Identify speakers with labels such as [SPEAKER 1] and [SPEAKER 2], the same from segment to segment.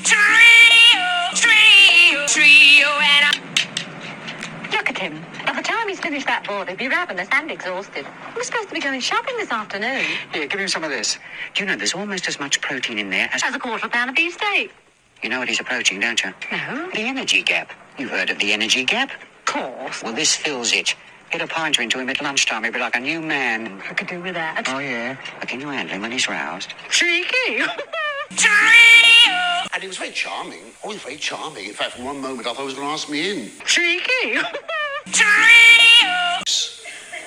[SPEAKER 1] Trio, trio, trio, and I.
[SPEAKER 2] Look at him. By the time he's finished that board, he'll be ravenous and exhausted. We're supposed to be going shopping this afternoon.
[SPEAKER 3] Here, give him some of this. Do you know there's almost as much protein in there as.
[SPEAKER 2] As a quarter pound of beefsteak.
[SPEAKER 3] You know what he's approaching, don't you?
[SPEAKER 2] No.
[SPEAKER 3] The energy gap. You've heard of the energy gap?
[SPEAKER 2] Of course.
[SPEAKER 3] Well, this fills it. Get a pint into him at lunchtime, he'll be like a new man.
[SPEAKER 2] I could do with that.
[SPEAKER 3] Oh, yeah? But can you handle him when he's roused?
[SPEAKER 2] Cheeky.
[SPEAKER 1] Trio,
[SPEAKER 4] And he was very charming. Always very charming. In fact, for one moment, I thought he was going to ask me in.
[SPEAKER 2] Cheeky.
[SPEAKER 1] trio.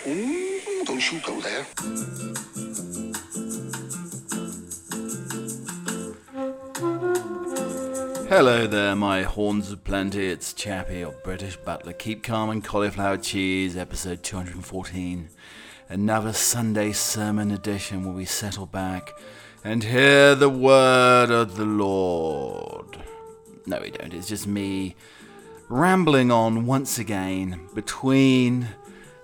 [SPEAKER 4] Mm, don't you go there.
[SPEAKER 5] Hello there, my horns of plenty. It's Chappie, your British butler. Keep calm and cauliflower cheese, episode 214. Another Sunday sermon edition where we settle back and hear the word of the Lord. No, we don't. It's just me rambling on once again between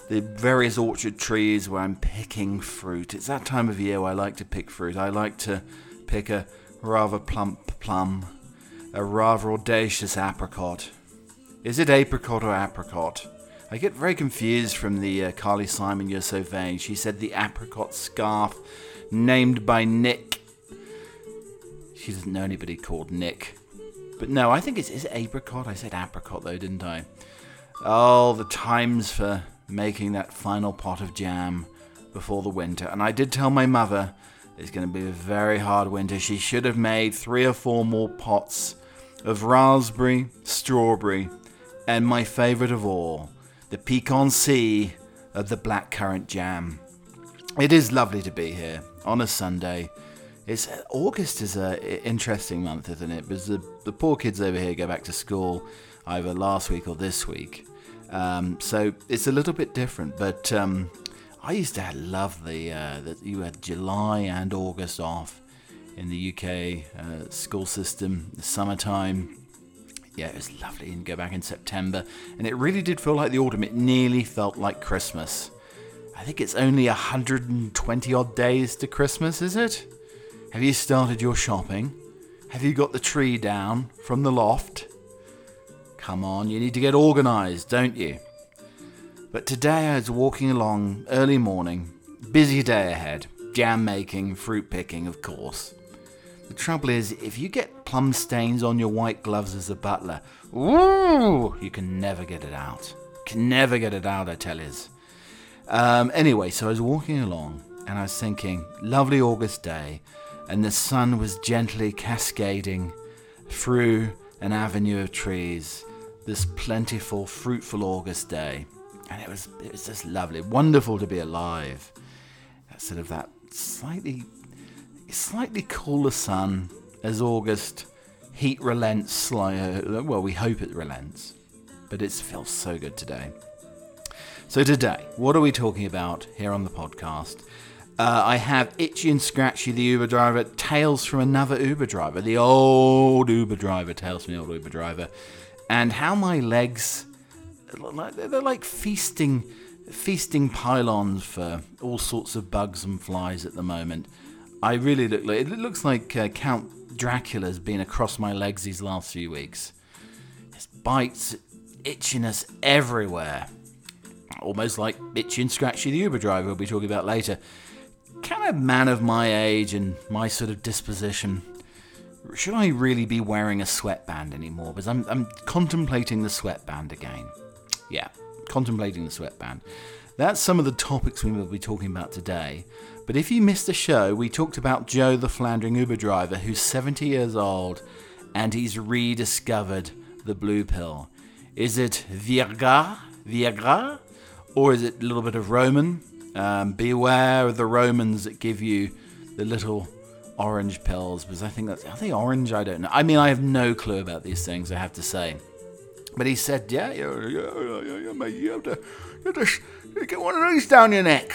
[SPEAKER 5] the various orchard trees where I'm picking fruit. It's that time of year where I like to pick fruit. I like to pick a rather plump plum, a rather audacious apricot. Is it apricot or apricot? I get very confused from the uh, Carly Simon You're So Vain. She said the apricot scarf named by Nick. She doesn't know anybody called Nick. But no, I think it's is it apricot. I said apricot though, didn't I? Oh, the times for making that final pot of jam before the winter. And I did tell my mother it's going to be a very hard winter. She should have made three or four more pots of raspberry, strawberry, and my favourite of all, the sea of the blackcurrant jam. It is lovely to be here on a Sunday. It's August is a interesting month, isn't it? Because the, the poor kids over here go back to school either last week or this week. Um, so it's a little bit different, but um, I used to love the uh, that you had July and August off in the UK uh, school system, the summertime. Yeah, it was lovely, and go back in September, and it really did feel like the autumn. It nearly felt like Christmas. I think it's only 120 odd days to Christmas, is it? Have you started your shopping? Have you got the tree down from the loft? Come on, you need to get organised, don't you? But today I was walking along early morning, busy day ahead, jam making, fruit picking, of course. The trouble is, if you get plum stains on your white gloves as a butler, woo, you can never get it out. Can never get it out, I tell yous. Um, anyway, so I was walking along and I was thinking, lovely August day, and the sun was gently cascading through an avenue of trees. This plentiful, fruitful August day, and it was it was just lovely, wonderful to be alive. That sort of that slightly slightly cooler sun as August heat relents. Sli- uh, well, we hope it relents, but it feels so good today. So today, what are we talking about here on the podcast? Uh, I have Itchy and Scratchy, the Uber driver, tales from another Uber driver, the old Uber driver, tales from the old Uber driver, and how my legs, they're like feasting, feasting pylons for all sorts of bugs and flies at the moment. I really look like, it looks like uh, Count Dracula's been across my legs these last few weeks. There's bites, itchiness everywhere almost like Itchy and Scratchy the Uber driver we'll be talking about later. Can a man of my age and my sort of disposition, should I really be wearing a sweatband anymore? Because I'm, I'm contemplating the sweatband again. Yeah, contemplating the sweatband. That's some of the topics we will be talking about today. But if you missed the show, we talked about Joe the floundering Uber driver who's 70 years old and he's rediscovered the blue pill. Is it Viagra? Viagra? Or is it a little bit of Roman? Um, beware of the Romans that give you the little orange pills, because I think that's are they orange? I don't know. I mean, I have no clue about these things. I have to say. But he said, "Yeah, yeah, yeah mate. You have to, you have to get one of these down your neck.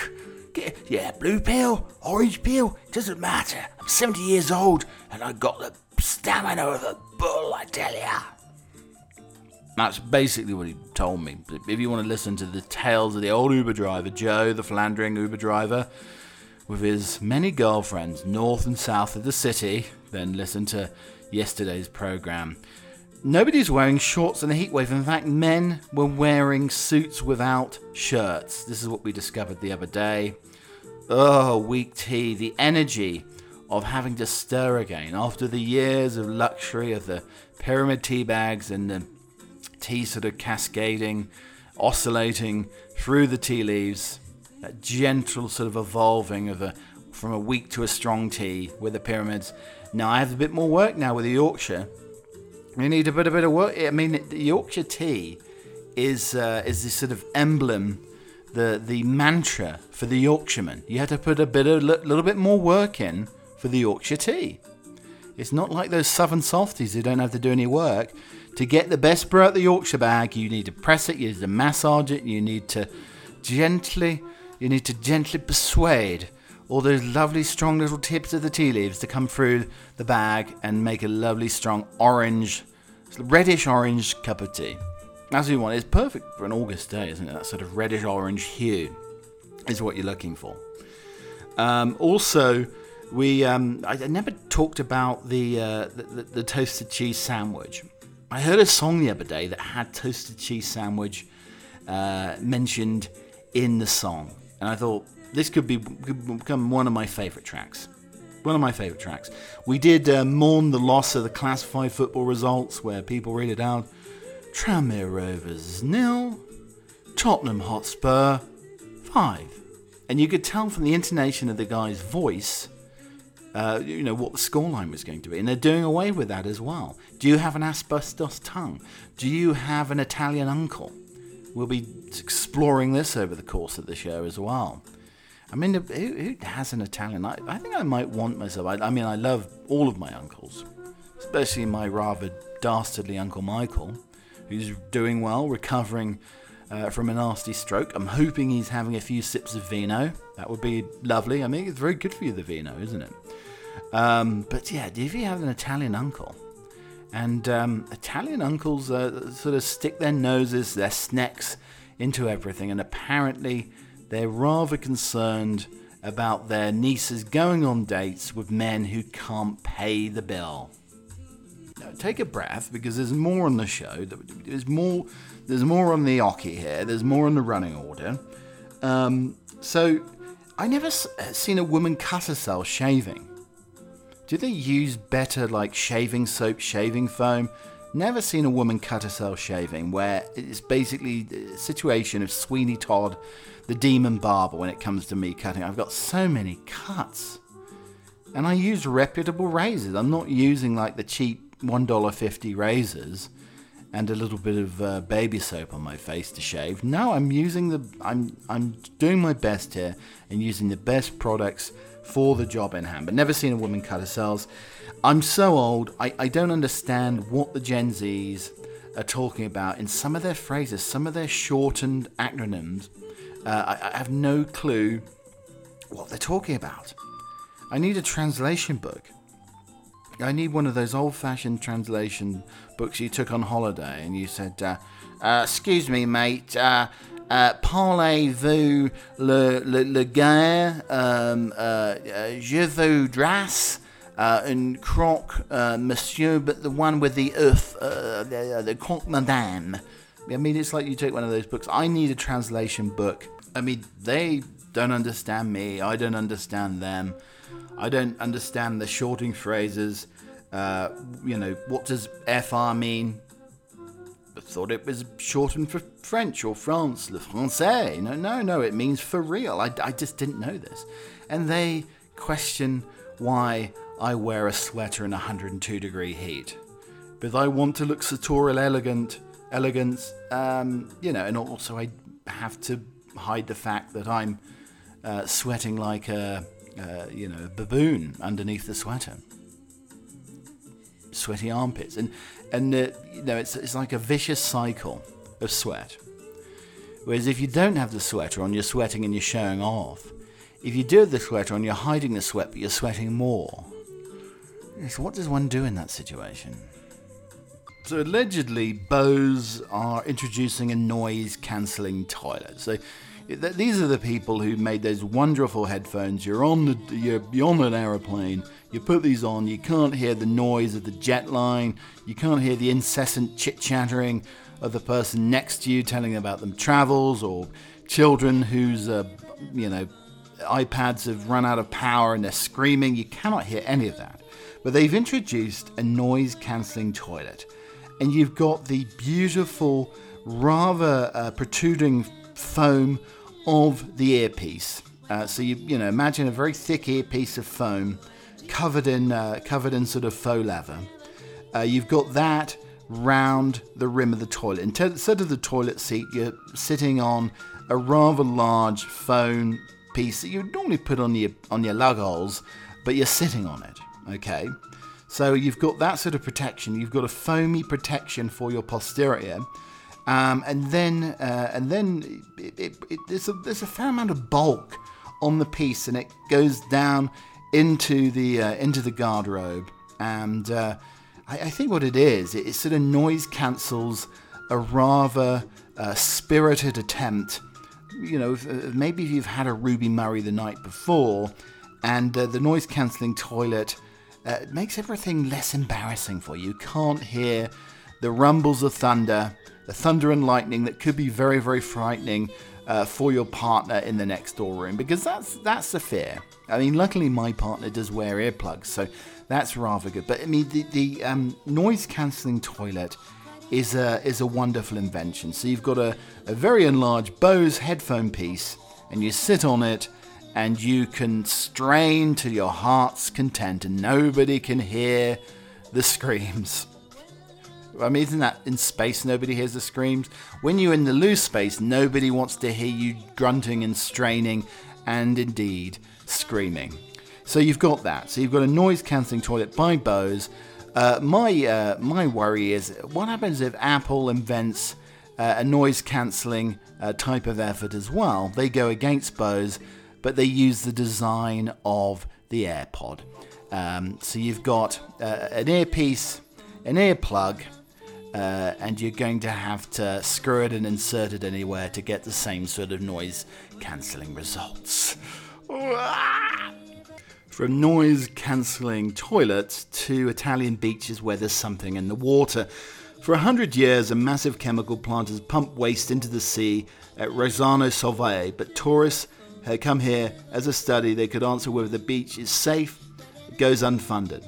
[SPEAKER 5] Yeah, blue pill, orange pill, doesn't matter. I'm 70 years old and I got the stamina of a bull. I tell ya." That's basically what he told me. If you want to listen to the tales of the old Uber driver, Joe, the philandering Uber driver, with his many girlfriends north and south of the city, then listen to yesterday's program. Nobody's wearing shorts in the heatwave. In fact, men were wearing suits without shirts. This is what we discovered the other day. Oh, weak tea, the energy of having to stir again after the years of luxury of the pyramid tea bags and the tea sort of cascading, oscillating through the tea leaves. That gentle sort of evolving of a from a weak to a strong tea with the pyramids. Now I have a bit more work now with the Yorkshire. We need a bit, a bit of work. I mean, the Yorkshire tea is uh, is this sort of emblem, the the mantra for the Yorkshireman. You have to put a bit, a little bit more work in for the Yorkshire tea. It's not like those southern softies who don't have to do any work. To get the best brew out the Yorkshire bag, you need to press it, you need to massage it, you need to gently, you need to gently persuade all those lovely strong little tips of the tea leaves to come through the bag and make a lovely strong orange, reddish orange cup of tea. What you want. It's perfect for an August day, isn't it? That sort of reddish orange hue is what you're looking for. Um, also, we um, I never talked about the, uh, the, the toasted cheese sandwich. I heard a song the other day that had toasted cheese sandwich uh, mentioned in the song, and I thought this could be could become one of my favourite tracks. One of my favourite tracks. We did uh, mourn the loss of the classified football results where people read it out. Tranmere Rovers nil, Tottenham Hotspur 5. And you could tell from the intonation of the guy's voice, uh, you know, what the scoreline was going to be. And they're doing away with that as well. Do you have an asbestos tongue? Do you have an Italian uncle? We'll be exploring this over the course of the show as well. I mean, who, who has an Italian? I, I, think I might want myself. I, I, mean, I love all of my uncles, especially my rather dastardly Uncle Michael, who's doing well, recovering uh, from a nasty stroke. I'm hoping he's having a few sips of vino. That would be lovely. I mean, it's very good for you, the vino, isn't it? Um, but yeah, if you have an Italian uncle, and um, Italian uncles uh, sort of stick their noses, their snacks into everything, and apparently they're rather concerned about their nieces going on dates with men who can't pay the bill. Now, take a breath because there's more on the show. There's more. There's more on the oche here. There's more on the running order. Um, so, I never s- seen a woman cut herself shaving. Do they use better like shaving soap, shaving foam? Never seen a woman cut herself shaving, where it's basically a situation of Sweeney Todd the demon barber when it comes to me cutting. I've got so many cuts. And I use reputable razors. I'm not using like the cheap $1.50 razors and a little bit of uh, baby soap on my face to shave. No, I'm using the I'm I'm doing my best here and using the best products for the job in hand. But never seen a woman cut herself. I'm so old, I, I don't understand what the Gen Zs are talking about in some of their phrases, some of their shortened acronyms uh, I, I have no clue what they're talking about. I need a translation book. I need one of those old fashioned translation books you took on holiday and you said, uh, uh, Excuse me, mate, uh, uh, parlez-vous le, le, le guerre, um, uh, uh, je voudrais, uh, un croque, monsieur, but the one with the earth, the, the croque madame. I mean, it's like you take one of those books. I need a translation book I mean, they don't understand me. I don't understand them. I don't understand the shorting phrases. Uh, you know, what does FR mean? I thought it was shortened for French or France, le français. No, no, no, it means for real. I, I just didn't know this. And they question why I wear a sweater in 102 degree heat. But I want to look sartorial elegant, elegance, um, you know, and also I have to hide the fact that I'm uh, sweating like a, uh, you know, baboon underneath the sweater. Sweaty armpits, and and uh, you know it's it's like a vicious cycle of sweat. Whereas if you don't have the sweater on, you're sweating and you're showing off. If you do have the sweater on, you're hiding the sweat, but you're sweating more. So what does one do in that situation? So allegedly, Bose are introducing a noise-cancelling toilet. So these are the people who made those wonderful headphones. You're on the you're, on an aeroplane. You put these on, you can't hear the noise of the jet line, you can't hear the incessant chit chattering of the person next to you telling about them travels or children whose, uh, you know, iPads have run out of power and they're screaming. You cannot hear any of that. But they've introduced a noise cancelling toilet, and you've got the beautiful, rather uh, protruding foam of the earpiece. Uh, so you you know imagine a very thick earpiece of foam covered in uh, covered in sort of faux leather. Uh, you've got that round the rim of the toilet. Instead of the toilet seat, you're sitting on a rather large foam piece that you'd normally put on your on your lug holes, but you're sitting on it. Okay, so you've got that sort of protection. You've got a foamy protection for your posterior, um, and then uh, and then it, it, it, there's a there's a fair amount of bulk on the piece, and it goes down into the uh, into the garderobe. And uh, I, I, think what it is, it, sort of noise cancels a rather uh, spirited attempt you know, uh, maybe if you've had a Ruby Murray the night before, and uh, the noise cancelling toilet makes everything less embarrassing for you. You can't hear the rumbles of thunder, the thunder and lightning that could be very, very frightening uh, for your partner in the next door room because that's that's the fear. I mean, luckily my partner does wear earplugs, so that's rather good. But I mean, the, the um, noise cancelling toilet is a is a wonderful invention. So you've got a, a very enlarged Bose headphone piece, and you sit on it, and you can strain to your heart's content, and nobody can hear the screams. I mean, isn't that in space nobody hears the screams? When you're in the loose space, nobody wants to hear you grunting and straining, and indeed screaming. So you've got that. So you've got a noise cancelling toilet by Bose uh, my uh, my worry is what happens if Apple invents uh, a noise cancelling uh, type of effort as well. They go against Bose, but they use the design of the AirPod. Um, so you've got uh, an earpiece, an earplug, uh, and you're going to have to screw it and insert it anywhere to get the same sort of noise cancelling results. From noise cancelling toilets to Italian beaches where there's something in the water. For a hundred years, a massive chemical plant has pumped waste into the sea at Rosignano Solvay, but tourists come here as a study. They could answer whether the beach is safe. It goes unfunded.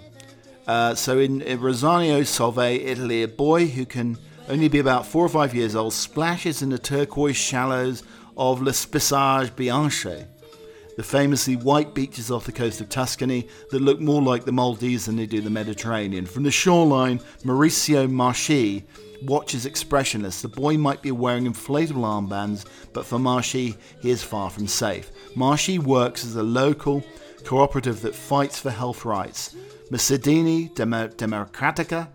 [SPEAKER 5] Uh, so in, in Solvay, Italy, a boy who can only be about four or five years old splashes in the turquoise shallows of Le Spiagge Bianche the famously white beaches off the coast of Tuscany that look more like the Maldives than they do the Mediterranean. From the shoreline, Maurizio Marchi watches expressionless. The boy might be wearing inflatable armbands, but for Marchi, he is far from safe. Marchi works as a local cooperative that fights for health rights. Mercedini Democratica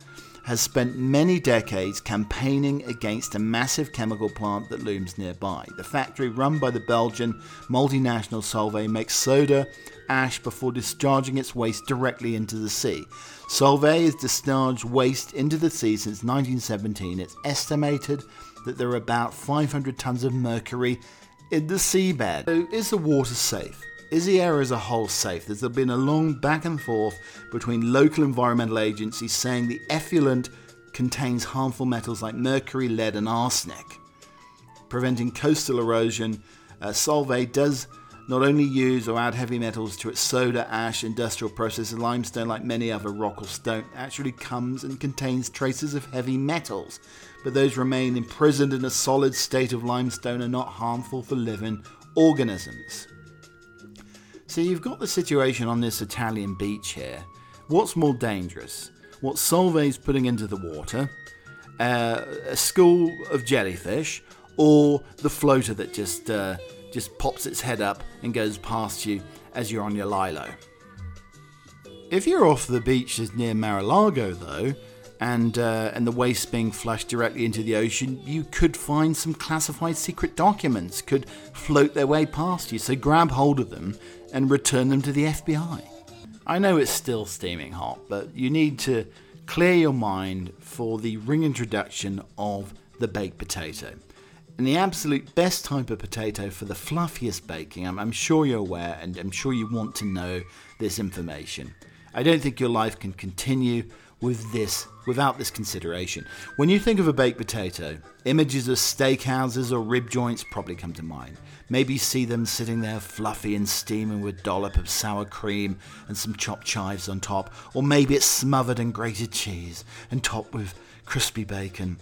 [SPEAKER 5] has spent many decades campaigning against a massive chemical plant that looms nearby. The factory, run by the Belgian multinational Solvay, makes soda ash before discharging its waste directly into the sea. Solvay has discharged waste into the sea since 1917. It's estimated that there are about 500 tons of mercury in the seabed. So is the water safe? Is the area as a whole safe? There's been a long back and forth between local environmental agencies saying the effluent contains harmful metals like mercury, lead, and arsenic. Preventing coastal erosion, uh, Solvay does not only use or add heavy metals to its soda ash industrial process, limestone, like many other rock or stone, actually comes and contains traces of heavy metals, but those remain imprisoned in a solid state of limestone are not harmful for living organisms. So you've got the situation on this Italian beach here. What's more dangerous? What Solvay's putting into the water, uh, a school of jellyfish, or the floater that just uh, just pops its head up and goes past you as you're on your lilo. If you're off the beaches near Mar-a-Lago, though, and uh, and the waste being flushed directly into the ocean, you could find some classified secret documents could float their way past you. So grab hold of them and return them to the FBI. I know it's still steaming hot, but you need to clear your mind for the reintroduction of the baked potato. And the absolute best type of potato for the fluffiest baking, I'm, I'm sure you're aware and I'm sure you want to know this information. I don't think your life can continue with this without this consideration. When you think of a baked potato, images of steakhouses or rib joints probably come to mind. Maybe you see them sitting there fluffy and steaming with dollop of sour cream and some chopped chives on top, or maybe it's smothered in grated cheese and topped with crispy bacon.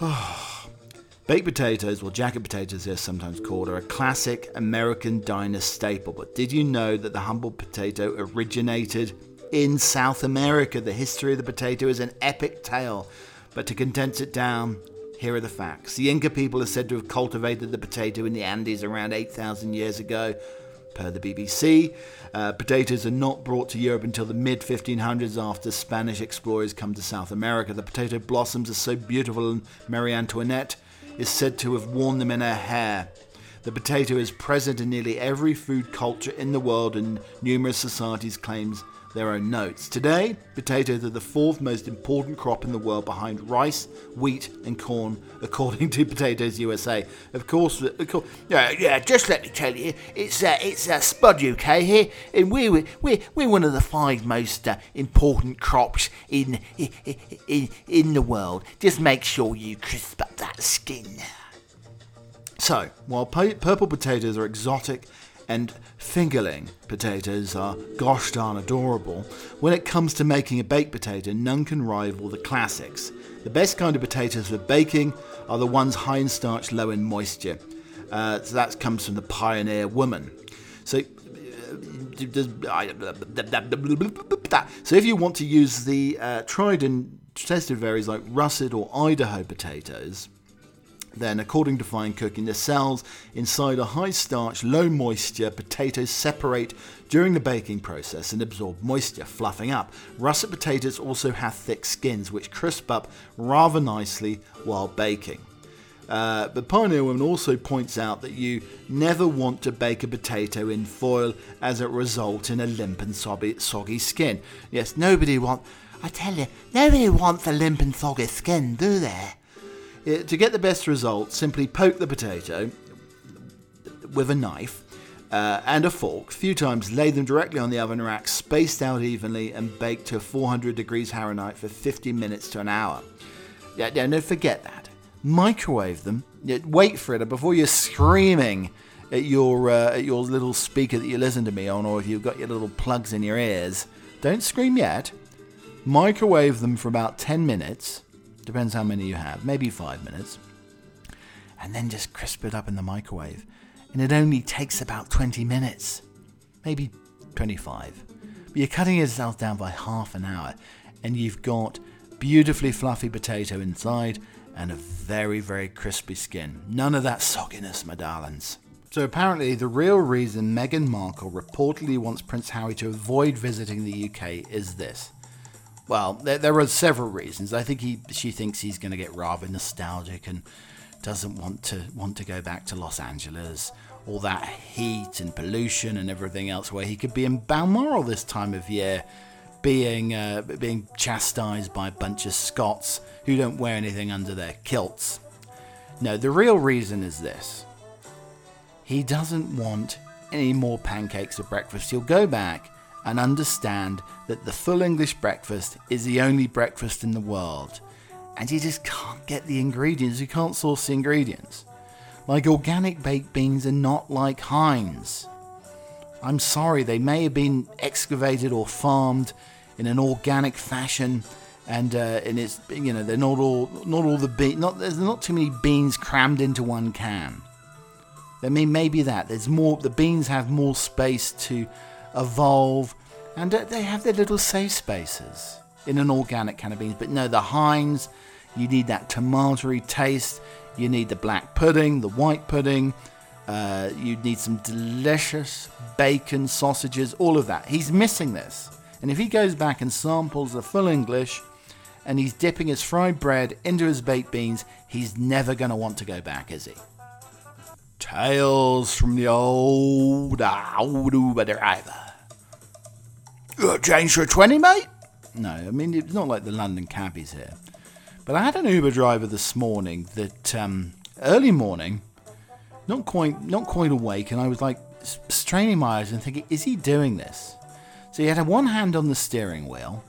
[SPEAKER 5] Baked potatoes, or jacket potatoes they're sometimes called, are a classic American diner staple. But did you know that the humble potato originated in South America? The history of the potato is an epic tale. But to condense it down, here are the facts. The Inca people are said to have cultivated the potato in the Andes around 8,000 years ago. Per the BBC, uh, potatoes are not brought to Europe until the mid 1500s after Spanish explorers come to South America. The potato blossoms are so beautiful, and Marie Antoinette is said to have worn them in her hair. The potato is present in nearly every food culture in the world, and numerous societies claims their own notes. Today, potatoes are the fourth most important crop in the world behind rice, wheat, and corn, according to Potatoes USA. Of course, of course
[SPEAKER 6] Yeah, yeah. Just let me tell you, it's uh, it's uh, Spud UK here, and we're we're we're one of the five most uh, important crops in, in in the world. Just make sure you crisp up that skin.
[SPEAKER 5] So, while pu- purple potatoes are exotic and fingerling potatoes are gosh darn adorable, when it comes to making a baked potato, none can rival the classics. The best kind of potatoes for baking are the ones high in starch, low in moisture. Uh, so that comes from the pioneer woman. So, uh, so if you want to use the uh, tried and tested varieties like russet or Idaho potatoes, then, according to fine cooking, the cells inside a high starch, low moisture potato separate during the baking process and absorb moisture, fluffing up. Russet potatoes also have thick skins which crisp up rather nicely while baking. Uh, but Pioneer Woman also points out that you never want to bake a potato in foil as it results in a limp and soggy, soggy skin. Yes, nobody wants.
[SPEAKER 6] I tell you, nobody wants a limp and soggy skin, do they?
[SPEAKER 5] Uh, to get the best result, simply poke the potato with a knife uh, and a fork a few times, lay them directly on the oven rack, spaced out evenly, and bake to 400 degrees Fahrenheit for 50 minutes to an hour. Yeah, yeah, no, forget that. Microwave them. Yeah, wait for it before you're screaming at your uh, at your little speaker that you listen to me on, or if you've got your little plugs in your ears. Don't scream yet. Microwave them for about 10 minutes Depends how many you have, maybe five minutes. And then just crisp it up in the microwave. And it only takes about 20 minutes, maybe 25. But you're cutting yourself down by half an hour, and you've got beautifully fluffy potato inside and a very, very crispy skin. None of that sogginess, my darlings. So apparently, the real reason Meghan Markle reportedly wants Prince Harry to avoid visiting the UK is this. Well, there, there are several reasons. I think he, she thinks he's going to get rather nostalgic and doesn't want to want to go back to Los Angeles, all that heat and pollution and everything else, where he could be in Balmoral this time of year, being uh, being chastised by a bunch of Scots who don't wear anything under their kilts. No, the real reason is this: he doesn't want any more pancakes at breakfast. He'll go back and understand that the full English breakfast is the only breakfast in the world. And you just can't get the ingredients, you can't source the ingredients. Like organic baked beans are not like Heinz. I'm sorry, they may have been excavated or farmed in an organic fashion, and uh, and it's you know they're not all not all the be- not there's not too many beans crammed into one can. I mean maybe that there's more the beans have more space to evolve, and they have their little safe spaces in an organic can of beans. But no, the Heinz, you need that tomatoey taste. You need the black pudding, the white pudding. Uh, you need some delicious bacon, sausages, all of that. He's missing this. And if he goes back and samples the full English and he's dipping his fried bread into his baked beans, he's never going to want to go back, is he? Tales from the old old Uber driver. Change for a 20, mate? No, I mean, it's not like the London cabbies here. But I had an Uber driver this morning that, um, early morning, not quite, not quite awake, and I was like straining my eyes and thinking, is he doing this? So he had one hand on the steering wheel,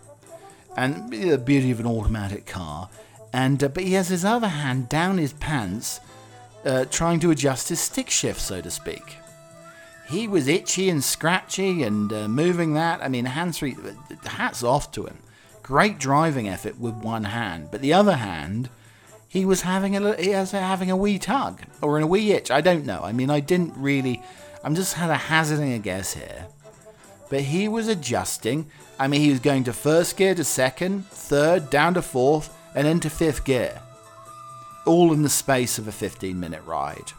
[SPEAKER 5] and the beauty of an automatic car, and uh, but he has his other hand down his pants, uh, trying to adjust his stick shift, so to speak. He was itchy and scratchy and uh, moving that. I mean, hands free. Hats off to him. Great driving effort with one hand, but the other hand, he was having a he was having a wee tug or a wee itch. I don't know. I mean, I didn't really. I'm just had a hazarding a guess here but he was adjusting. I mean, he was going to first gear to second, third, down to fourth, and then to fifth gear. All in the space of a 15 minute ride.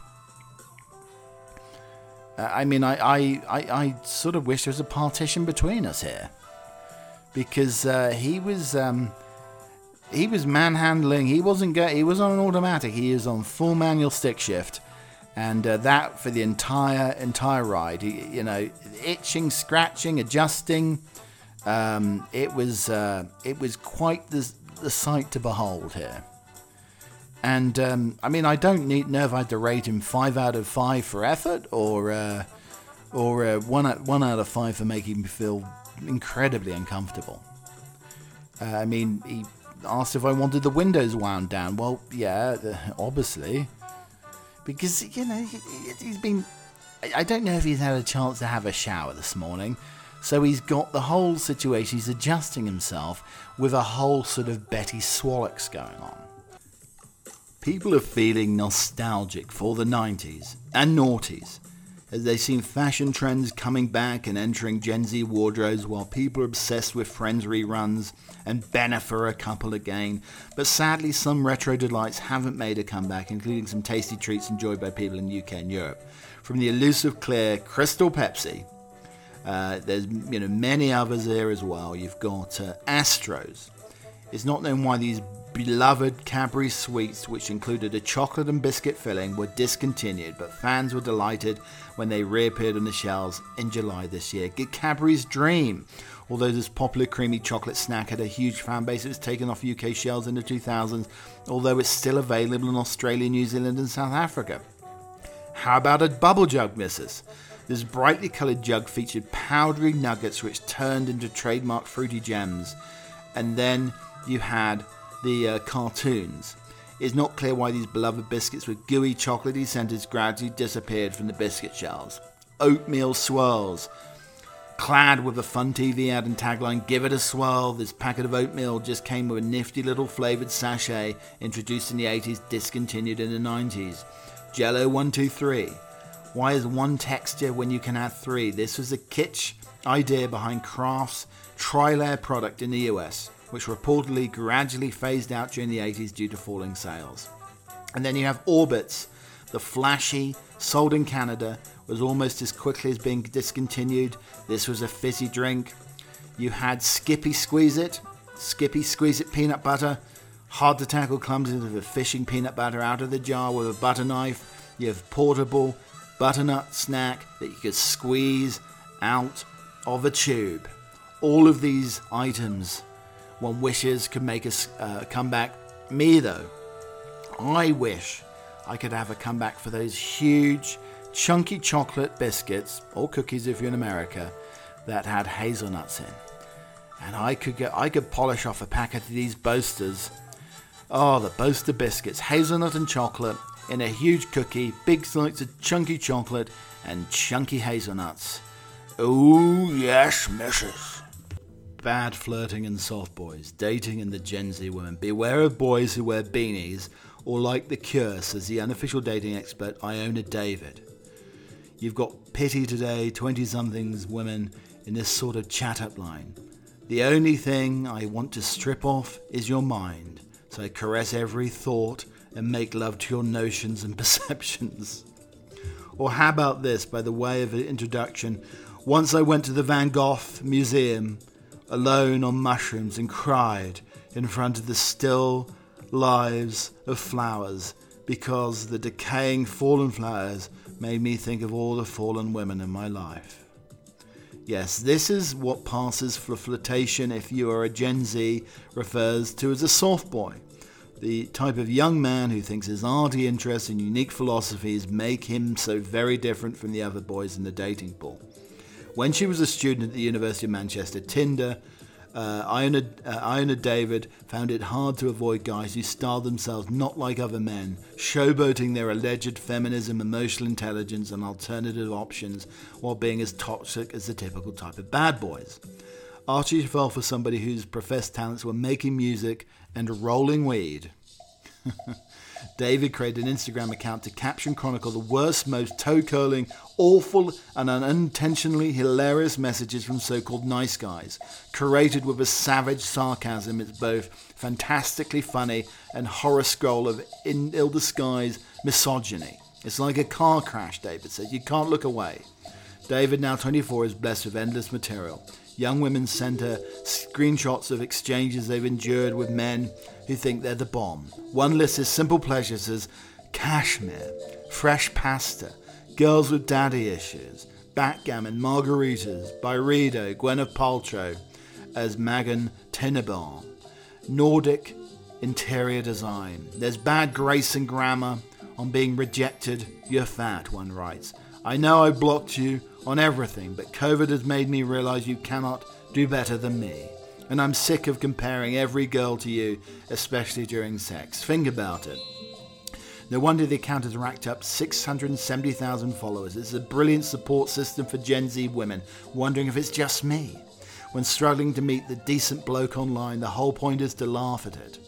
[SPEAKER 5] I mean, I, I, I, I sort of wish there was a partition between us here. Because uh, he was. Um, he was manhandling. He wasn't. Go- he was on an automatic. He is on full manual stick shift, and uh, that for the entire entire ride. He, you know, itching, scratching, adjusting. Um, it was uh, it was quite the the sight to behold here. And um, I mean, I don't need know if I had to rate him five out of five for effort, or uh, or uh, one out, one out of five for making me feel incredibly uncomfortable. Uh, I mean, he asked if I wanted the windows wound down. Well, yeah, obviously, because you know he, he's been. I don't know if he's had a chance to have a shower this morning, so he's got the whole situation. He's adjusting himself with a whole sort of Betty Swallocks going on. People are feeling nostalgic for the 90s and noughties as they see fashion trends coming back and entering Gen Z wardrobes while people are obsessed with Friends reruns and Bennifer a couple again. But sadly, some retro delights haven't made a comeback, including some tasty treats enjoyed by people in the UK and Europe. From the elusive clear Crystal Pepsi, uh, there's you know many others here as well. You've got uh, Astros. It's not known why these beloved Cadbury sweets, which included a chocolate and biscuit filling, were discontinued, but fans were delighted when they reappeared on the shelves in July this year. Get Cadbury's Dream. Although this popular creamy chocolate snack had a huge fan base, it was taken off UK shelves in the 2000s, although it's still available in Australia, New Zealand, and South Africa. How about a bubble jug, missus? This brightly coloured jug featured powdery nuggets which turned into trademark fruity gems. And then you had the uh, cartoons. It's not clear why these beloved biscuits with gooey chocolatey centers gradually disappeared from the biscuit shelves. Oatmeal swirls. Clad with a fun TV ad and tagline, Give it a swirl, this packet of oatmeal just came with a nifty little flavoured sachet introduced in the 80s, discontinued in the 90s. Jello 123. Why is one texture when you can have three? This was a kitsch idea behind Kraft's tri-layer product in the US, which reportedly gradually phased out during the 80s due to falling sales. And then you have Orbitz, the flashy, sold in Canada, was almost as quickly as being discontinued. This was a fizzy drink. You had Skippy Squeeze It, Skippy Squeeze It peanut butter, hard to tackle clumsy of a fishing peanut butter out of the jar with a butter knife. You have portable butternut snack that you could squeeze out of a tube. All of these items, one wishes could make us uh, come back. Me though, I wish I could have a comeback for those huge, chunky chocolate biscuits or cookies if you're in America that had hazelnuts in. And I could get, I could polish off a packet of these boasters. Oh, the boaster biscuits, hazelnut and chocolate in a huge cookie, big slices of chunky chocolate and chunky hazelnuts. Oh yes, missus. Bad flirting and soft boys, dating in the Gen Z women. Beware of boys who wear beanies or like the cure, says the unofficial dating expert Iona David. You've got pity today, 20 somethings women in this sort of chat up line. The only thing I want to strip off is your mind, so I caress every thought and make love to your notions and perceptions. Or how about this, by the way of an introduction? Once I went to the Van Gogh Museum alone on mushrooms and cried in front of the still lives of flowers because the decaying fallen flowers made me think of all the fallen women in my life. Yes, this is what passes for flirtation if you are a Gen Z refers to as a soft boy. The type of young man who thinks his arty interests and unique philosophies make him so very different from the other boys in the dating pool. When she was a student at the University of Manchester, Tinder, uh, Iona, uh, Iona David found it hard to avoid guys who styled themselves not like other men, showboating their alleged feminism, emotional intelligence, and alternative options while being as toxic as the typical type of bad boys. Archie fell for somebody whose professed talents were making music and rolling weed. David created an Instagram account to capture and chronicle the worst, most toe curling, awful, and unintentionally hilarious messages from so called nice guys, curated with a savage sarcasm. It's both fantastically funny and horror scroll of ill disguised misogyny. It's like a car crash, David said. You can't look away. David, now 24, is blessed with endless material. Young women her screenshots of exchanges they've endured with men who think they're the bomb. One lists his simple pleasures as cashmere, fresh pasta, girls with daddy issues, backgammon, margaritas, Byredo, Gwyneth Paltrow as Megan Tenenbaum, Nordic interior design. There's bad grace and grammar on being rejected. You're fat, one writes. I know I blocked you on everything, but COVID has made me realize you cannot do better than me. And I'm sick of comparing every girl to you, especially during sex. Think about it. No wonder the account has racked up 670,000 followers. It's a brilliant support system for Gen Z women, wondering if it's just me. When struggling to meet the decent bloke online, the whole point is to laugh at it.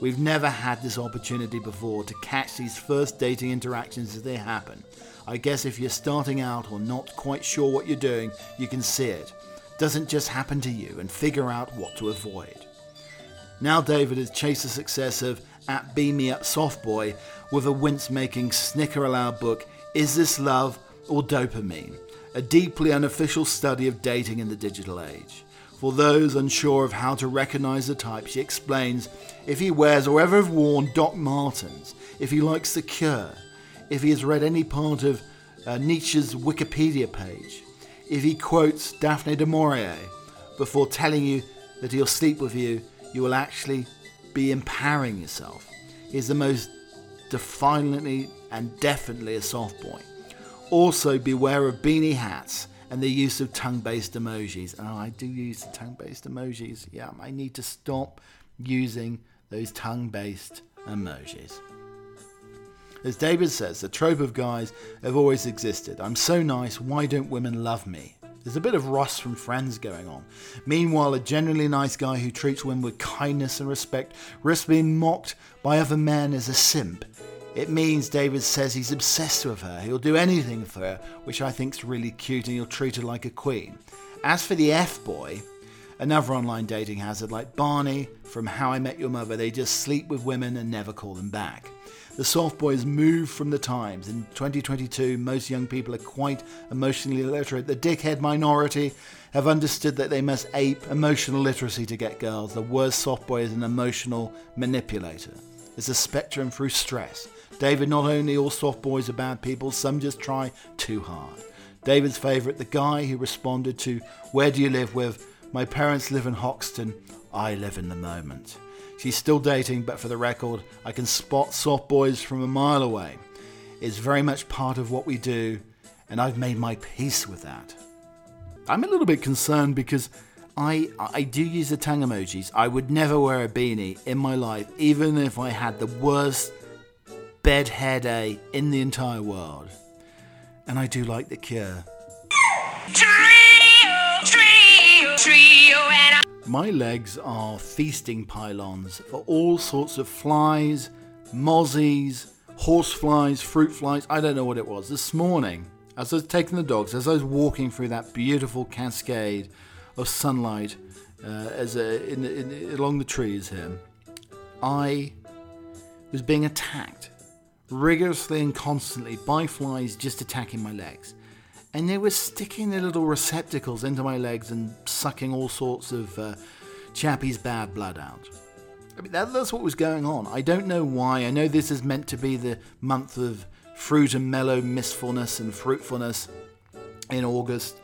[SPEAKER 5] We've never had this opportunity before to catch these first dating interactions as they happen. I guess if you're starting out or not quite sure what you're doing, you can see it. Doesn't just happen to you and figure out what to avoid. Now David has chased the success of at Beam Me Up Soft Boy with a wince making snicker aloud book, Is This Love or Dopamine? A deeply unofficial study of dating in the digital age. For those unsure of how to recognize the type, she explains if he wears or ever have worn Doc Martens, if he likes The Cure, if he has read any part of uh, Nietzsche's Wikipedia page, if he quotes Daphne du Maurier before telling you that he'll sleep with you, you will actually be empowering yourself. He's the most defiantly and definitely a soft boy. Also, beware of beanie hats and the use of tongue based emojis. Oh, I do use the tongue based emojis. Yeah, I need to stop using those tongue based emojis. As David says, the trope of guys have always existed. I'm so nice, why don't women love me? There's a bit of Ross from Friends going on. Meanwhile, a genuinely nice guy who treats women with kindness and respect risks being mocked by other men as a simp. It means David says he's obsessed with her. He'll do anything for her, which I think's really cute, and he'll treat her like a queen. As for the F boy, another online dating hazard like Barney from How I Met Your Mother, they just sleep with women and never call them back. The soft boys move from the times. In 2022, most young people are quite emotionally illiterate. The dickhead minority have understood that they must ape emotional literacy to get girls. The worst soft boy is an emotional manipulator. It's a spectrum through stress. David, not only all soft boys are bad people, some just try too hard. David's favourite, the guy who responded to, Where do you live with? My parents live in Hoxton. I live in the moment. She's still dating, but for the record, I can spot soft boys from a mile away. It's very much part of what we do, and I've made my peace with that. I'm a little bit concerned because I I do use the tongue emojis. I would never wear a beanie in my life, even if I had the worst bed hair day in the entire world. And I do like the cure.
[SPEAKER 1] Trio, trio, trio.
[SPEAKER 5] My legs are feasting pylons for all sorts of flies, mozzies, horseflies, fruit flies. I don't know what it was. This morning, as I was taking the dogs, as I was walking through that beautiful cascade of sunlight uh, as a, in, in, along the trees here, I was being attacked rigorously and constantly by flies just attacking my legs. And they were sticking their little receptacles into my legs and sucking all sorts of uh, Chappie's bad blood out. I mean, that, that's what was going on. I don't know why. I know this is meant to be the month of fruit and mellow mistfulness and fruitfulness in August.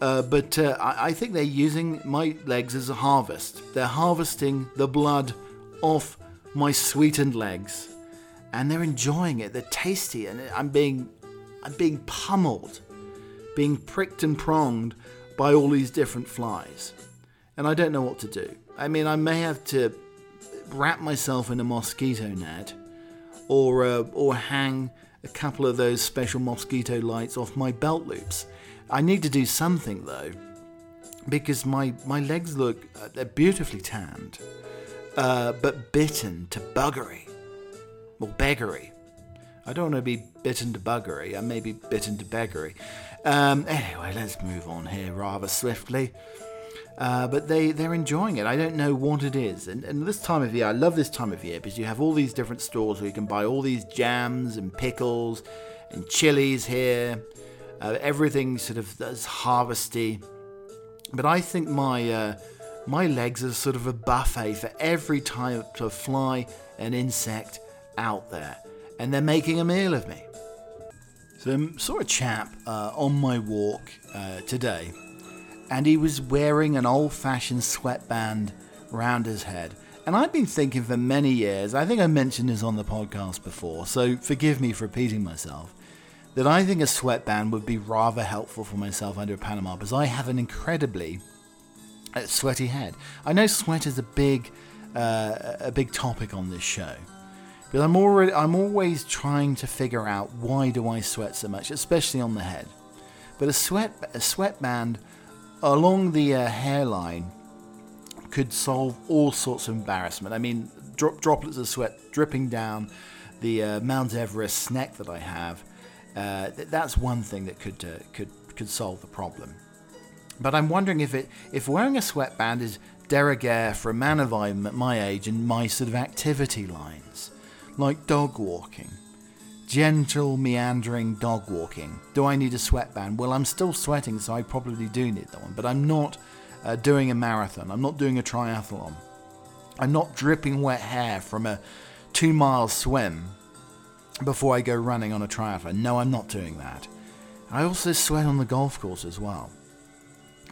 [SPEAKER 5] Uh, but uh, I, I think they're using my legs as a harvest. They're harvesting the blood off my sweetened legs, and they're enjoying it. They're tasty, and I'm being, I'm being pummeled being pricked and pronged by all these different flies. And I don't know what to do. I mean, I may have to wrap myself in a mosquito net or, uh, or hang a couple of those special mosquito lights off my belt loops. I need to do something though, because my, my legs look uh, they're beautifully tanned, uh, but bitten to buggery or beggary. I don't want to be bitten to buggery. I may be bitten to beggary. Um, anyway, let's move on here rather swiftly. Uh, but they, they're enjoying it. I don't know what it is. And, and this time of year, I love this time of year because you have all these different stores where you can buy all these jams and pickles and chilies here. Uh, everything sort of that's harvesty. But I think my uh, my legs are sort of a buffet for every type of fly and insect out there, and they're making a meal of me. So I saw a chap uh, on my walk uh, today, and he was wearing an old-fashioned sweatband round his head. And I've been thinking for many years, I think I mentioned this on the podcast before, so forgive me for repeating myself, that I think a sweatband would be rather helpful for myself under a Panama because I have an incredibly uh, sweaty head. I know sweat is a big, uh, a big topic on this show, but I'm already, I'm always trying to figure out why do I sweat so much, especially on the head. But a sweat, a sweatband along the uh, hairline could solve all sorts of embarrassment. I mean, drop, droplets of sweat dripping down the uh, Mount Everest neck that I have. Uh, th- that's one thing that could uh, could could solve the problem. But I'm wondering if it if wearing a sweatband is de for a man of my age and my sort of activity lines, like dog walking, gentle meandering dog walking. Do I need a sweatband? Well, I'm still sweating, so I probably do need that one. But I'm not uh, doing a marathon. I'm not doing a triathlon. I'm not dripping wet hair from a two mile swim before I go running on a triathlon. No, I'm not doing that. I also sweat on the golf course as well.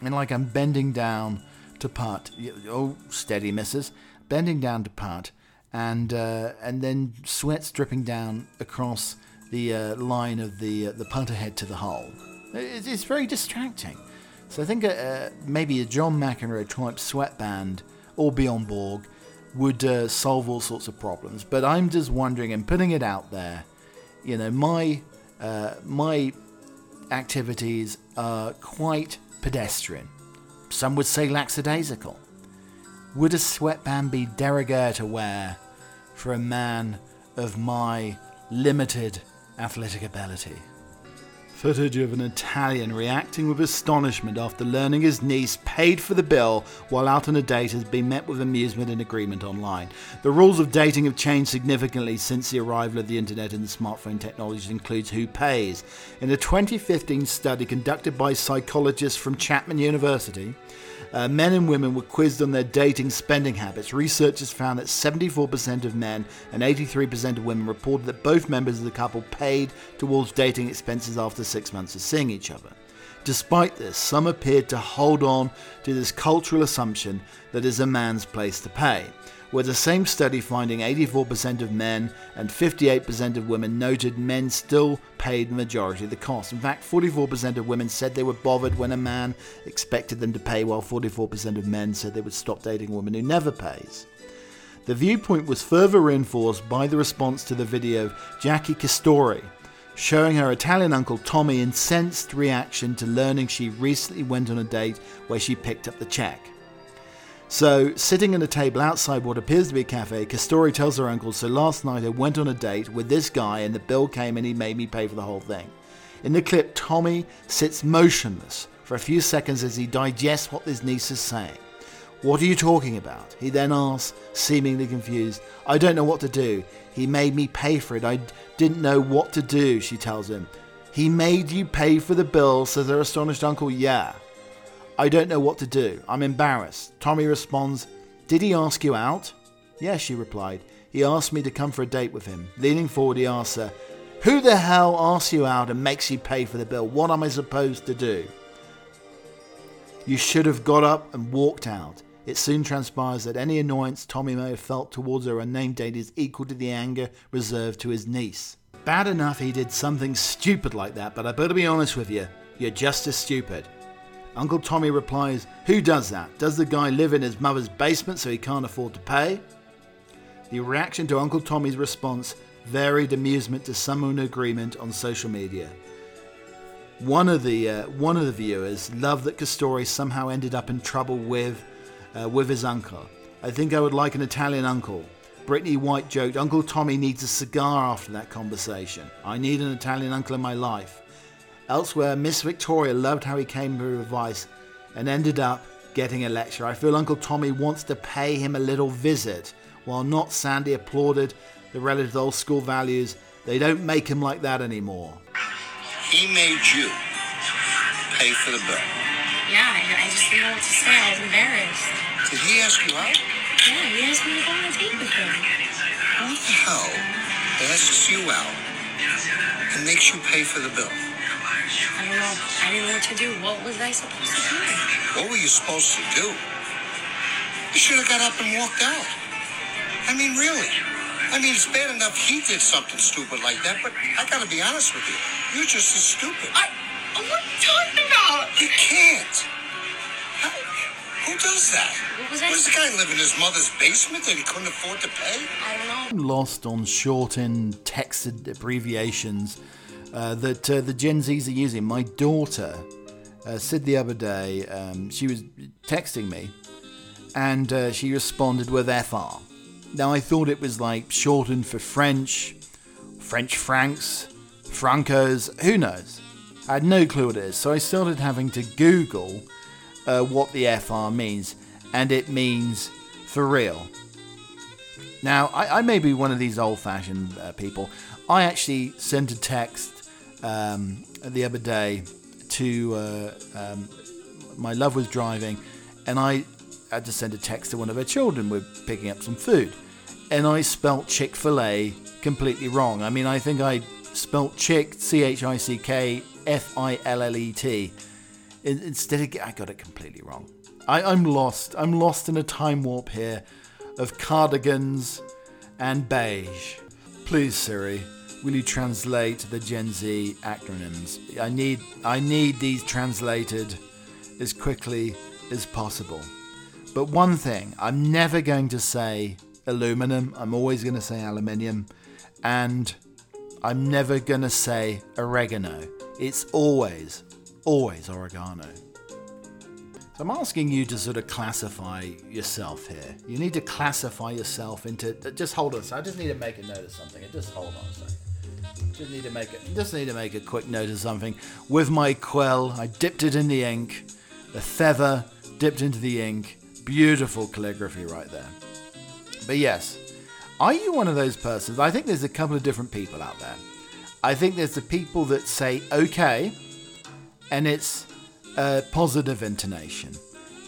[SPEAKER 5] And like I'm bending down to putt. Oh, steady, missus. Bending down to putt, and uh, and then sweat's dripping down across the uh, line of the uh, the putter head to the hole. It's, it's very distracting. So I think uh, uh, maybe a John McEnroe type sweatband or Björn Borg would uh, solve all sorts of problems. But I'm just wondering and putting it out there. You know, my my activities are quite pedestrian. Some would say lackadaisical. Would a sweatband be de rigueur to wear for a man of my limited athletic ability? Footage of an Italian reacting with astonishment after learning his niece paid for the bill while out on a date has been met with amusement and agreement online. The rules of dating have changed significantly since the arrival of the internet and the smartphone technology includes who pays. In a 2015 study conducted by psychologists from Chapman University, uh, men and women were quizzed on their dating spending habits. Researchers found that 74% of men and 83% of women reported that both members of the couple paid towards dating expenses after six months of seeing each other. Despite this, some appeared to hold on to this cultural assumption that it's a man's place to pay, with the same study finding 84% of men and 58% of women noted men still paid the majority of the cost. In fact, 44% of women said they were bothered when a man expected them to pay, while 44% of men said they would stop dating a woman who never pays. The viewpoint was further reinforced by the response to the video of Jackie Castori, showing her Italian uncle Tommy incensed reaction to learning she recently went on a date where she picked up the check. So, sitting at a table outside what appears to be a cafe, Castori tells her uncle, So last night I went on a date with this guy and the bill came and he made me pay for the whole thing. In the clip, Tommy sits motionless for a few seconds as he digests what his niece is saying. What are you talking about? He then asks, seemingly confused. I don't know what to do. He made me pay for it. I didn't know what to do, she tells him. He made you pay for the bill, says her astonished uncle. Yeah. I don't know what to do. I'm embarrassed. Tommy responds, Did he ask you out? Yes, she replied. He asked me to come for a date with him. Leaning forward, he asks her, Who the hell asks you out and makes you pay for the bill? What am I supposed to do? You should have got up and walked out. It soon transpires that any annoyance Tommy may have felt towards her unnamed date is equal to the anger reserved to his niece. Bad enough he did something stupid like that, but I better be honest with you. You're just as stupid. Uncle Tommy replies, Who does that? Does the guy live in his mother's basement so he can't afford to pay? The reaction to Uncle Tommy's response varied amusement to some agreement on social media. One of the uh, one of the viewers loved that Castori somehow ended up in trouble with uh, with his uncle. I think I would like an Italian uncle. Brittany White joked, Uncle Tommy needs a cigar after that conversation. I need an Italian uncle in my life. Elsewhere, Miss Victoria loved how he came with advice and ended up getting a lecture. I feel Uncle Tommy wants to pay him a little visit. While not Sandy applauded the relative old school values, they don't make him like that anymore.
[SPEAKER 4] He made you pay for the bill.
[SPEAKER 7] Yeah, I, I just didn't know what to say. I was embarrassed.
[SPEAKER 4] Did he ask you out?
[SPEAKER 7] Yeah, he asked me to go on a date with him.
[SPEAKER 4] Who the hell asks you out and makes you pay for the bill?
[SPEAKER 7] I don't know. I didn't know what to do. What was I supposed to do?
[SPEAKER 4] What were you supposed to do? You should have got up and walked out. I mean, really. I mean, it's bad enough he did something stupid like that, but I gotta be honest with you. You're just as stupid.
[SPEAKER 7] I, what are you talking about?
[SPEAKER 4] You can't. How, who does that?
[SPEAKER 7] What was I
[SPEAKER 4] What does the guy live in his mother's basement that he couldn't afford to pay?
[SPEAKER 7] I don't know.
[SPEAKER 5] lost on shortened texted abbreviations uh, that uh, the Gen Zs are using. My daughter uh, said the other day, um, she was texting me and uh, she responded with FR. Now, I thought it was like shortened for French, French francs, francos, who knows? I had no clue what it is, so I started having to Google uh, what the FR means, and it means for real. Now, I, I may be one of these old fashioned uh, people. I actually sent a text um, the other day to uh, um, my love was driving, and I had to send a text to one of her children. We're picking up some food, and I spelt Chick fil A completely wrong. I mean, I think I spelt chick, C H I C K F I L L E T. Instead of, I got it completely wrong. I, I'm lost. I'm lost in a time warp here of cardigans and beige. Please, Siri, will you translate the Gen Z acronyms? I need, I need these translated as quickly as possible. But one thing, I'm never going to say aluminum. I'm always going to say aluminium, and I'm never going to say oregano. It's always, always oregano. So I'm asking you to sort of classify yourself here. You need to classify yourself into. Just hold on. sec. I just need to make a note of something. Just hold on a second. Just need to make it. Just need to make a quick note of something. With my quill, I dipped it in the ink. The feather dipped into the ink. Beautiful calligraphy right there. But yes, are you one of those persons? I think there's a couple of different people out there. I think there's the people that say okay, and it's a positive intonation.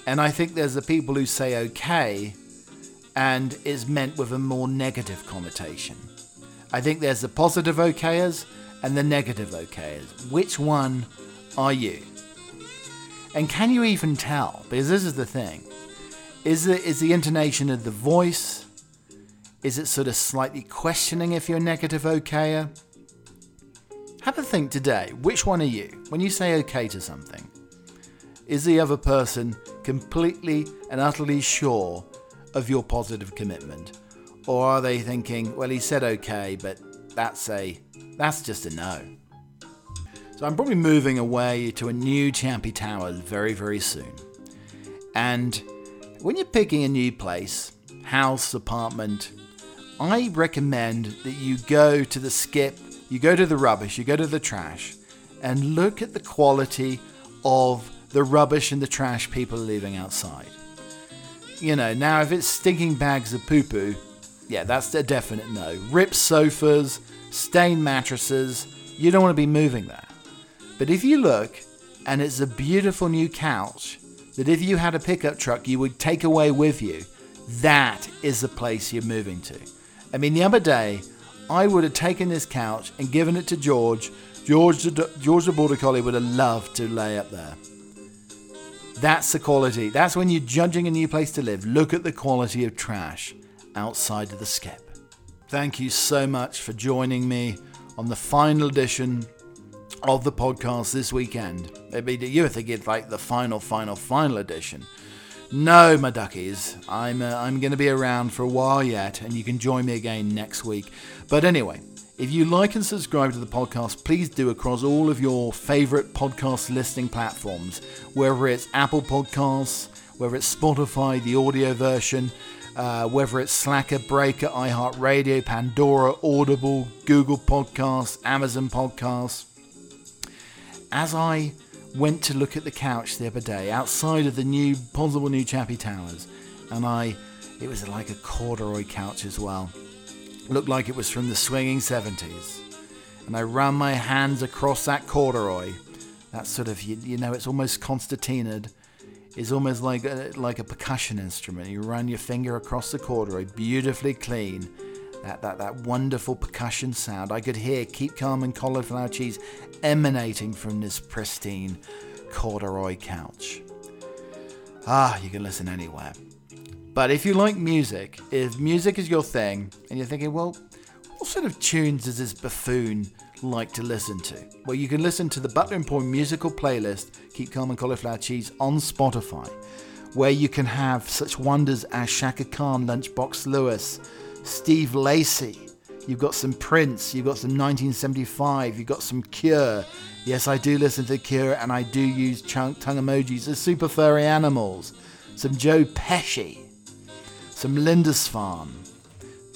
[SPEAKER 5] And I think there's the people who say okay, and is meant with a more negative connotation. I think there's the positive okayers and the negative okayers. Which one are you? And can you even tell? Because this is the thing. Is the, is the intonation of the voice? Is it sort of slightly questioning if you're a negative okayer? Have a think today. Which one are you? When you say okay to something, is the other person completely and utterly sure of your positive commitment? Or are they thinking, well, he said okay, but that's a that's just a no. So I'm probably moving away to a new Champy Towers very, very soon. And when you're picking a new place, house, apartment, I recommend that you go to the skip, you go to the rubbish, you go to the trash, and look at the quality of the rubbish and the trash people are leaving outside. You know, now if it's stinking bags of poo poo, yeah, that's a definite no. Ripped sofas, stained mattresses, you don't want to be moving there. But if you look and it's a beautiful new couch that if you had a pickup truck you would take away with you, that is the place you're moving to. I mean, the other day, I would have taken this couch and given it to George. George, George the Border Collie would have loved to lay up there. That's the quality. That's when you're judging a new place to live. Look at the quality of trash outside of the skip. Thank you so much for joining me on the final edition of the podcast this weekend. Maybe you were thinking like the final, final, final edition. No, my duckies, I'm uh, I'm going to be around for a while yet, and you can join me again next week. But anyway, if you like and subscribe to the podcast, please do across all of your favorite podcast listening platforms, whether it's Apple Podcasts, whether it's Spotify, the audio version, uh, whether it's Slacker, Breaker, iHeartRadio, Pandora, Audible, Google Podcasts, Amazon Podcasts. As I went to look at the couch the other day outside of the new possible new Chappie Towers, and I, it was like a corduroy couch as well. Looked like it was from the swinging 70s. And I ran my hands across that corduroy. That sort of, you, you know, it's almost concertinaed. It's almost like a, like a percussion instrument. You run your finger across the corduroy, beautifully clean. That, that, that wonderful percussion sound. I could hear Keep Calm and Cauliflower Cheese emanating from this pristine corduroy couch. Ah, you can listen anywhere. But if you like music, if music is your thing, and you're thinking, well, what sort of tunes does this buffoon like to listen to? Well, you can listen to the Butler and Point musical playlist, Keep Calm and Cauliflower Cheese, on Spotify, where you can have such wonders as Chaka Khan, LunchMoney Lewis, Steve Lacy. You've got some Prince, you've got some 1975, you've got some Cure. Yes, I do listen to Cure and I do use chunk tongue emojis as super furry animals. Some Joe Pesci, some Lindisfarne,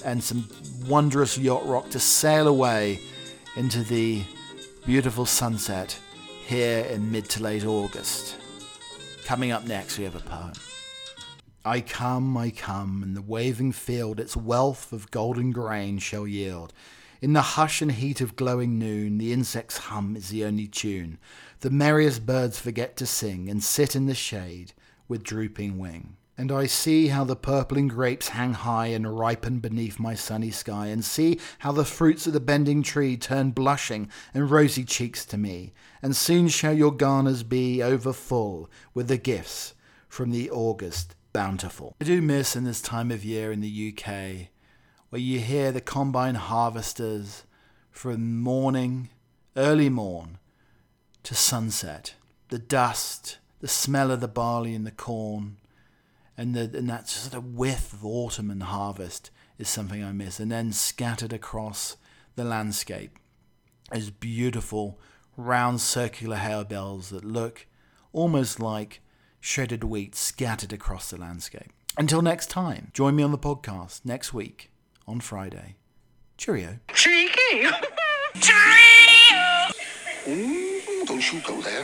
[SPEAKER 5] and some wondrous yacht rock to sail away into the beautiful sunset here in mid to late August. Coming up next, we have a poem. I come, I come, and the waving field its wealth of golden grain shall yield. In the hush and heat of glowing noon, the insect's hum is the only tune. The merriest birds forget to sing and sit in the shade with drooping wing. And I see how the purpling grapes hang high and ripen beneath my sunny sky, and see how the fruits of the bending tree turn blushing and rosy cheeks to me, and soon shall your garners be over full with the gifts from the August bountiful. I do miss in this time of year in the UK where you hear the combine harvesters from morning, early morn, to sunset. The dust, the smell of the barley and the corn, and, the, and that sort of whiff of autumn and harvest is something I miss. And then scattered across the landscape is beautiful round circular harebells that look almost like shredded wheat scattered across the landscape. Until next time, join me on the podcast next week on Friday. Cheerio.
[SPEAKER 1] Cheeky.
[SPEAKER 4] Ooh, mm, don't you go there.